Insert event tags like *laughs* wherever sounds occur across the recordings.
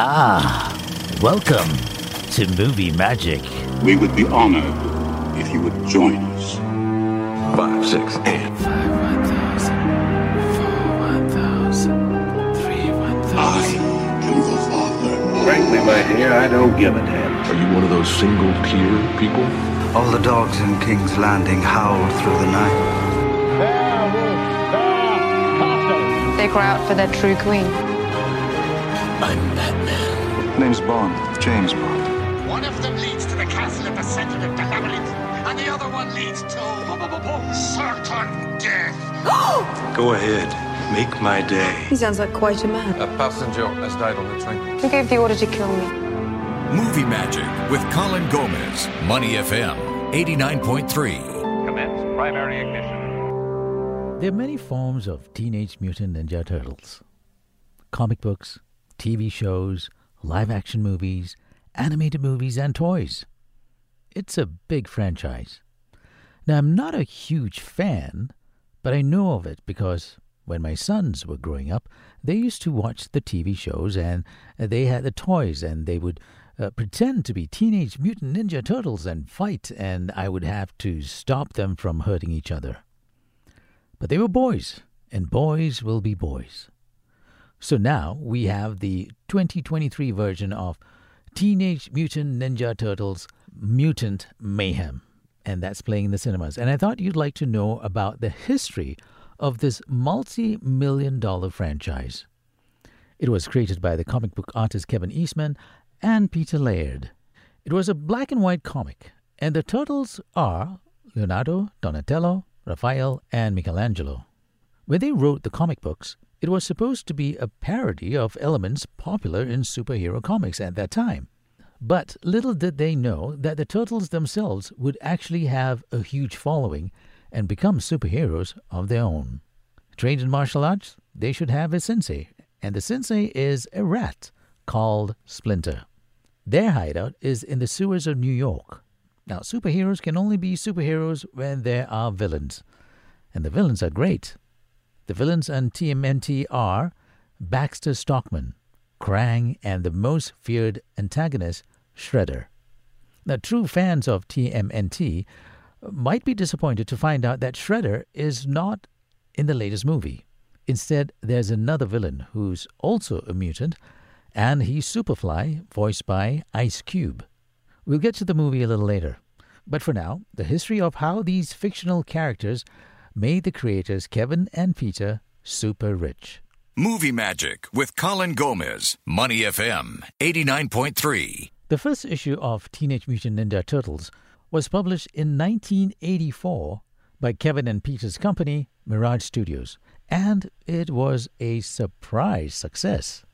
Ah, welcome to Movie Magic. We would be honored if you would join us. Five, six, eight. I am your father. Frankly, my dear, I don't give a damn. Are you one of those single tier people? All the dogs in King's Landing howled through the night. They cry out for their true queen. I'm Batman. Name's Bond, James Bond. One of them leads to the castle at the center of the labyrinth, and the other one leads to certain death. *gasps* Go ahead. Make my day. He sounds like quite a man. A passenger has died on the train. Who gave the order to kill me? Movie Magic with Colin Gomez. Money FM 89.3. Commence primary ignition. There are many forms of Teenage Mutant Ninja Turtles comic books, TV shows, live action movies, animated movies, and toys. It's a big franchise. Now, I'm not a huge fan, but I know of it because when my sons were growing up, they used to watch the TV shows and they had the toys and they would uh, pretend to be Teenage Mutant Ninja Turtles and fight, and I would have to stop them from hurting each other. But they were boys, and boys will be boys. So now we have the 2023 version of Teenage Mutant Ninja Turtles Mutant Mayhem, and that's playing in the cinemas. And I thought you'd like to know about the history of this multi million dollar franchise. It was created by the comic book artist Kevin Eastman and Peter Laird. It was a black and white comic, and the turtles are Leonardo, Donatello, Raphael, and Michelangelo. When they wrote the comic books, it was supposed to be a parody of elements popular in superhero comics at that time. But little did they know that the turtles themselves would actually have a huge following and become superheroes of their own. Trained in martial arts, they should have a sensei, and the sensei is a rat called Splinter. Their hideout is in the sewers of New York. Now, superheroes can only be superheroes when there are villains, and the villains are great. The villains on TMNT are Baxter Stockman, Krang, and the most feared antagonist, Shredder. Now, true fans of TMNT might be disappointed to find out that Shredder is not in the latest movie. Instead, there's another villain who's also a mutant, and he's Superfly, voiced by Ice Cube. We'll get to the movie a little later. But for now, the history of how these fictional characters made the creators Kevin and Peter super rich. Movie Magic with Colin Gomez. Money FM 89.3. The first issue of Teenage Mutant Ninja Turtles was published in 1984 by Kevin and Peter's company, Mirage Studios, and it was a surprise success.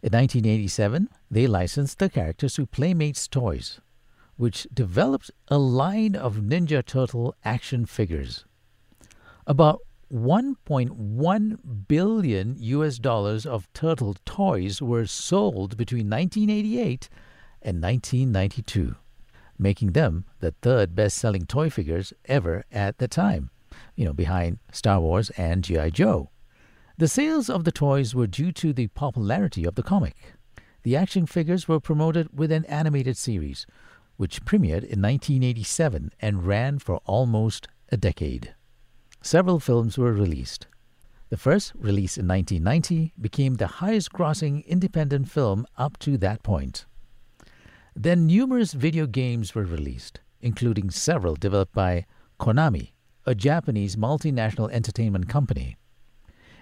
In 1987, they licensed the characters to Playmates Toys, which developed a line of Ninja Turtle action figures. About 1.1 billion US dollars of turtle toys were sold between 1988 and 1992, making them the third best-selling toy figures ever at the time, you know, behind Star Wars and GI Joe. The sales of the toys were due to the popularity of the comic. The action figures were promoted with an animated series, which premiered in 1987 and ran for almost a decade. Several films were released. The first, released in 1990, became the highest grossing independent film up to that point. Then numerous video games were released, including several developed by Konami, a Japanese multinational entertainment company.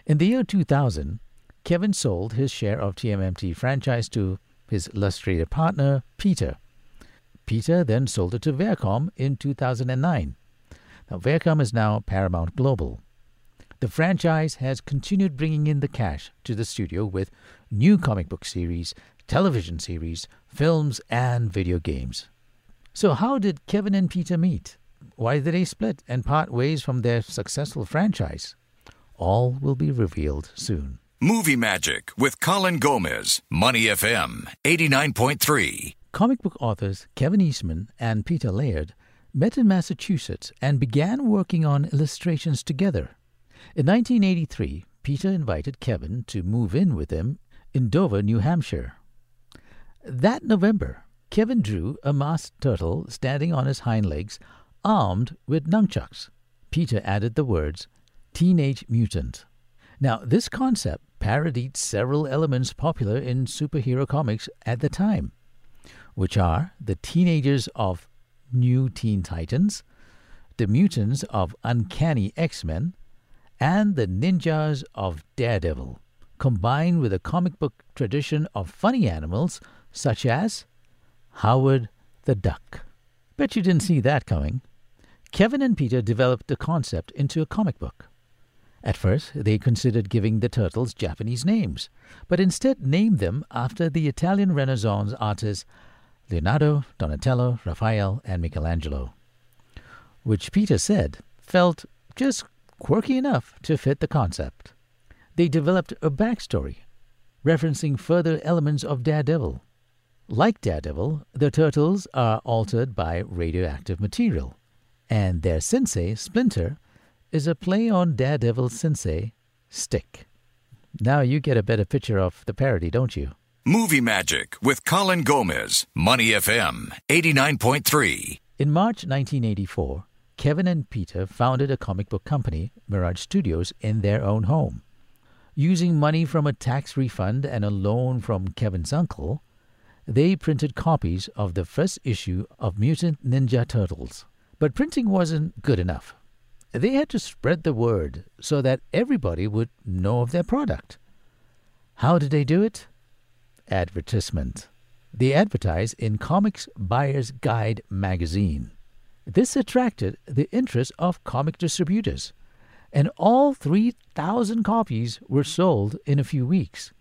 In the year 2000, Kevin sold his share of TMNT franchise to his illustrated partner, Peter. Peter then sold it to Viacom in 2009. Now, Viacom is now Paramount Global. The franchise has continued bringing in the cash to the studio with new comic book series, television series, films, and video games. So, how did Kevin and Peter meet? Why did they split and part ways from their successful franchise? All will be revealed soon. Movie Magic with Colin Gomez. Money FM 89.3. Comic book authors Kevin Eastman and Peter Laird met in Massachusetts and began working on illustrations together. In 1983, Peter invited Kevin to move in with him in Dover, New Hampshire. That November, Kevin drew a masked turtle standing on his hind legs, armed with nunchucks. Peter added the words, Teenage Mutant. Now, this concept parodied several elements popular in superhero comics at the time, which are the teenagers of New Teen Titans, the mutants of Uncanny X Men, and the ninjas of Daredevil, combined with a comic book tradition of funny animals such as Howard the Duck. Bet you didn't see that coming. Kevin and Peter developed the concept into a comic book. At first, they considered giving the turtles Japanese names, but instead named them after the Italian Renaissance artists Leonardo, Donatello, Raphael, and Michelangelo, which Peter said felt just quirky enough to fit the concept. They developed a backstory, referencing further elements of Daredevil. Like Daredevil, the turtles are altered by radioactive material, and their sensei, Splinter, is a play on Daredevil sensei, Stick. Now you get a better picture of the parody, don't you? Movie Magic with Colin Gomez, Money FM 89.3. In March 1984, Kevin and Peter founded a comic book company, Mirage Studios, in their own home. Using money from a tax refund and a loan from Kevin's uncle, they printed copies of the first issue of Mutant Ninja Turtles. But printing wasn't good enough. They had to spread the word so that everybody would know of their product. How did they do it? Advertisement. They advertised in Comics Buyer's Guide magazine. This attracted the interest of comic distributors, and all 3,000 copies were sold in a few weeks,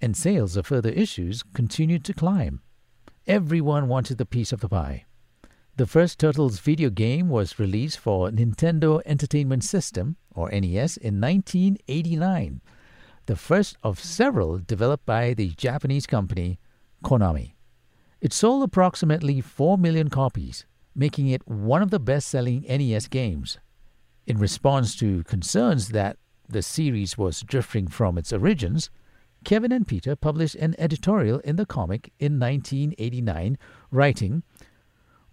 and sales of further issues continued to climb. Everyone wanted a piece of the pie. The first Turtles video game was released for Nintendo Entertainment System, or NES, in 1989, the first of several developed by the Japanese company Konami. It sold approximately 4 million copies, making it one of the best selling NES games. In response to concerns that the series was drifting from its origins, Kevin and Peter published an editorial in the comic in 1989, writing,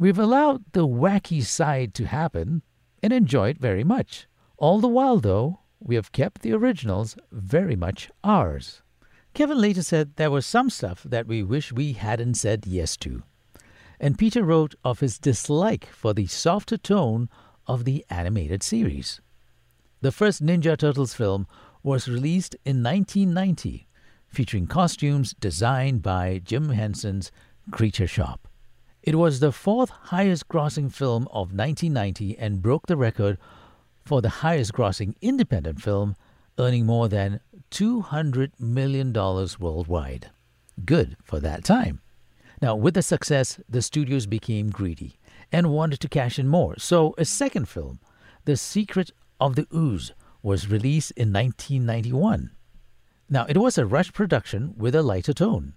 We've allowed the wacky side to happen and enjoy it very much. All the while, though, we have kept the originals very much ours. Kevin later said there was some stuff that we wish we hadn't said yes to. And Peter wrote of his dislike for the softer tone of the animated series. The first Ninja Turtles film was released in 1990, featuring costumes designed by Jim Henson's Creature Shop. It was the fourth highest grossing film of 1990 and broke the record for the highest grossing independent film, earning more than $200 million worldwide. Good for that time. Now, with the success, the studios became greedy and wanted to cash in more. So, a second film, The Secret of the Ooze, was released in 1991. Now, it was a rush production with a lighter tone.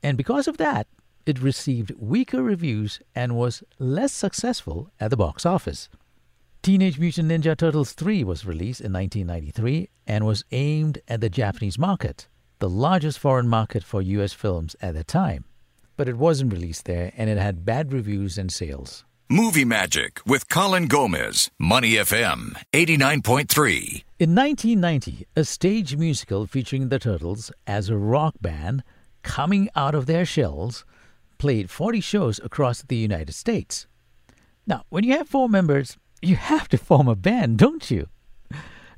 And because of that, it received weaker reviews and was less successful at the box office. Teenage Mutant Ninja Turtles 3 was released in 1993 and was aimed at the Japanese market, the largest foreign market for US films at the time. But it wasn't released there and it had bad reviews and sales. Movie Magic with Colin Gomez, Money FM 89.3. In 1990, a stage musical featuring the Turtles as a rock band coming out of their shells played 40 shows across the United States. Now, when you have four members, you *laughs* have to form a band, don't you?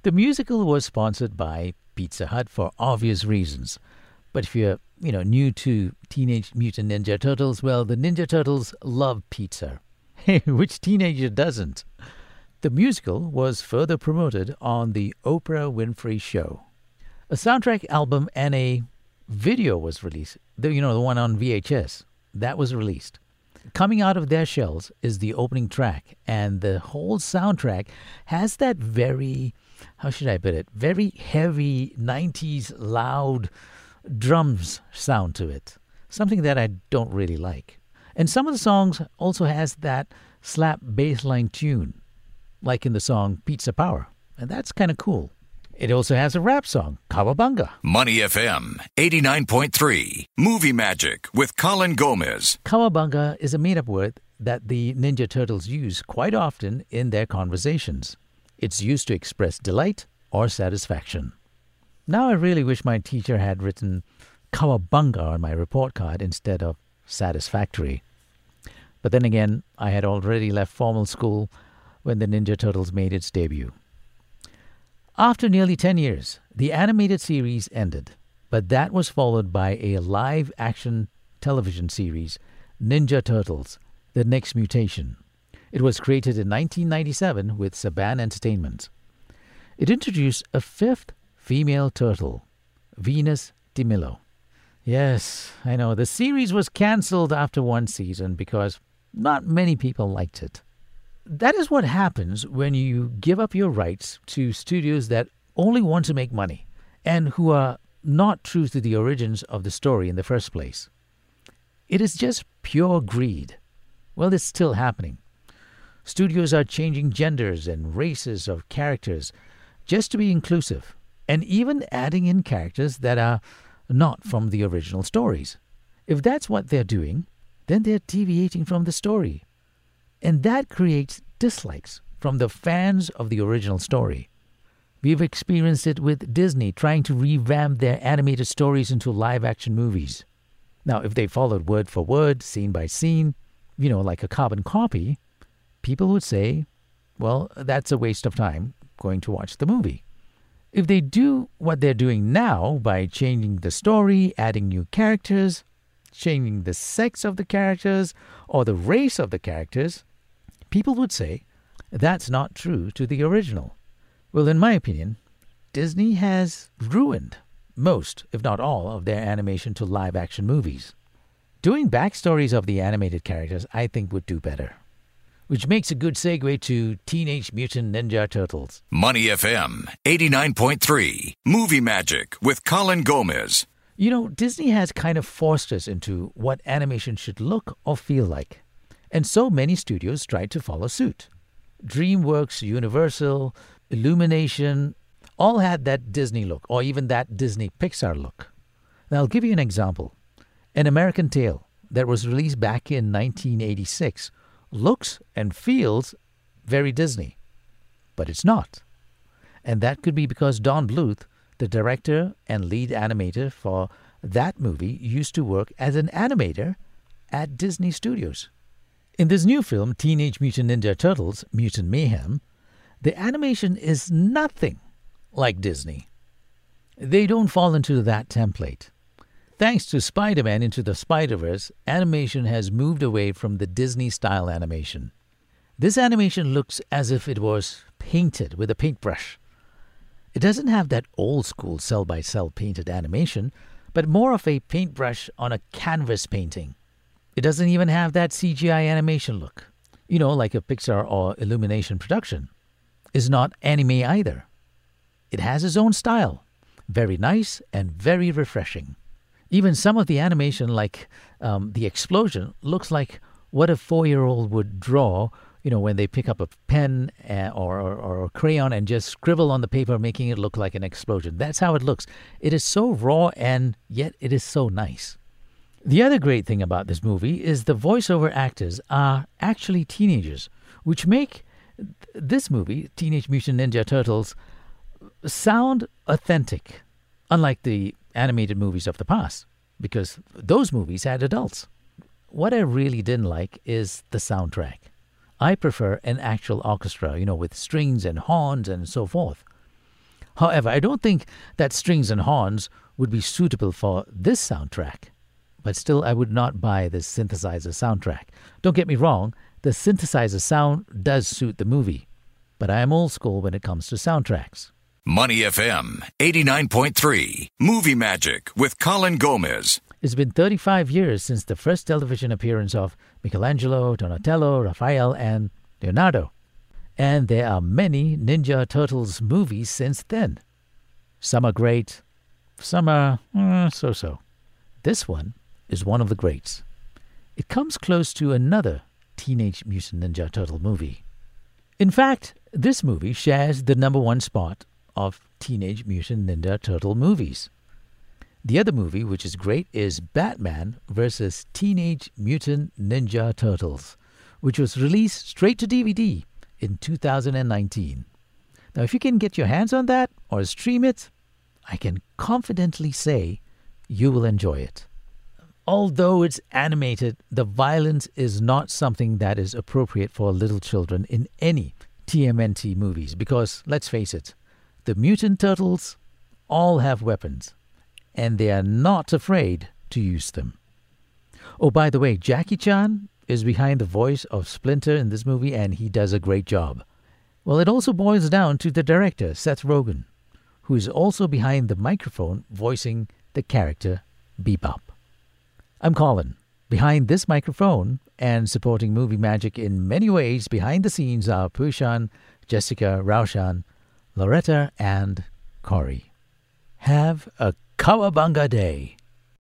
The musical was sponsored by Pizza Hut for obvious reasons. But if you're, you know, new to Teenage Mutant Ninja Turtles, well, the Ninja Turtles love pizza. *laughs* Which teenager doesn't? The musical was further promoted on the Oprah Winfrey Show. A soundtrack album and a video was released. The, you know, the one on VHS that was released. Coming Out of Their Shells is the opening track, and the whole soundtrack has that very, how should I put it, very heavy 90s loud drums sound to it. Something that I don't really like. And some of the songs also has that slap bassline tune, like in the song Pizza Power, and that's kind of cool. It also has a rap song, Cowabunga. Money FM 89.3. Movie Magic with Colin Gomez. Cowabunga is a made up word that the Ninja Turtles use quite often in their conversations. It's used to express delight or satisfaction. Now I really wish my teacher had written Cowabunga on my report card instead of satisfactory. But then again, I had already left formal school when the Ninja Turtles made its debut. After nearly 10 years, the animated series ended, but that was followed by a live action television series, Ninja Turtles The Next Mutation. It was created in 1997 with Saban Entertainment. It introduced a fifth female turtle, Venus de Milo. Yes, I know, the series was cancelled after one season because not many people liked it that is what happens when you give up your rights to studios that only want to make money and who are not true to the origins of the story in the first place. It is just pure greed. Well, it's still happening. Studios are changing genders and races of characters just to be inclusive, and even adding in characters that are not from the original stories. If that's what they're doing, then they're deviating from the story and that creates dislikes from the fans of the original story. We've experienced it with Disney trying to revamp their animated stories into live action movies. Now, if they followed word for word, scene by scene, you know, like a carbon copy, people would say, well, that's a waste of time going to watch the movie. If they do what they're doing now by changing the story, adding new characters, changing the sex of the characters, or the race of the characters, people would say that's not true to the original. Well, in my opinion, Disney has ruined most, if not all, of their animation to live action movies. Doing backstories of the animated characters, I think, would do better. Which makes a good segue to Teenage Mutant Ninja Turtles. Money FM 89.3. Movie Magic with Colin Gomez. You know, Disney has kind of forced us into what animation should look or feel like and so many studios tried to follow suit. DreamWorks, Universal, Illumination all had that Disney look, or even that Disney Pixar look. Now, I'll give you an example. An American Tail that was released back in 1986 looks and feels very Disney, but it's not. And that could be because Don Bluth, the director and lead animator for that movie, used to work as an animator at Disney Studios. In this new film, Teenage Mutant Ninja Turtles Mutant Mayhem, the animation is nothing like Disney. They don't fall into that template. Thanks to Spider Man Into the Spider Verse, animation has moved away from the Disney style animation. This animation looks as if it was painted with a paintbrush. It doesn't have that old school cell by cell painted animation, but more of a paintbrush on a canvas painting. It doesn't even have that CGI animation look. You know, like a Pixar or Illumination production. It's not anime either. It has its own style. Very nice and very refreshing. Even some of the animation, like um, the explosion, looks like what a four year old would draw, you know, when they pick up a pen uh, or, or, or, a crayon and just scribble on the paper, making it look like an explosion. That's how it looks. It is so raw and yet it is so nice. The other great thing about this movie is the voiceover actors are actually teenagers, which make this movie, Teenage Mutant Ninja Turtles, sound authentic, unlike the animated movies of the past, because those movies had adults. What I really didn't like is the soundtrack. I prefer an actual orchestra, you know, with strings and horns and so forth. However, I don't think that strings and horns would be suitable for this soundtrack but still I would not buy this synthesizer soundtrack. Don't get me wrong, the synthesizer sound does suit the movie, but I am old school when it comes to soundtracks. Money FM 89.3 Movie Magic with Colin Gomez. It's been 35 years since the first television appearance of Michelangelo, Donatello, Raphael, and Leonardo. And there are many Ninja Turtles movies since then. Some are great, some are uh, so so. This one is one of the greats. It comes close to another Teenage Mutant Ninja Turtle movie. In fact, this movie shares the number one spot of Teenage Mutant Ninja Turtle movies. The other movie, which is great, is Batman vs. Teenage Mutant Ninja Turtles, which was released straight to DVD in 2019. Now, if you can get your hands on that or stream it, I can confidently say you will enjoy it. Although it's animated, the violence is not something that is appropriate for little children in any TMNT movies because, let's face it, the mutant turtles all have weapons and they are not afraid to use them. Oh, by the way, Jackie Chan is behind the voice of Splinter in this movie and he does a great job. Well, it also boils down to the director, Seth Rogen, who is also behind the microphone voicing the character Bebop. I'm Colin. Behind this microphone and supporting movie magic in many ways behind the scenes are Pushan, Jessica, Raushan, Loretta, and Corey. Have a Cowabunga day.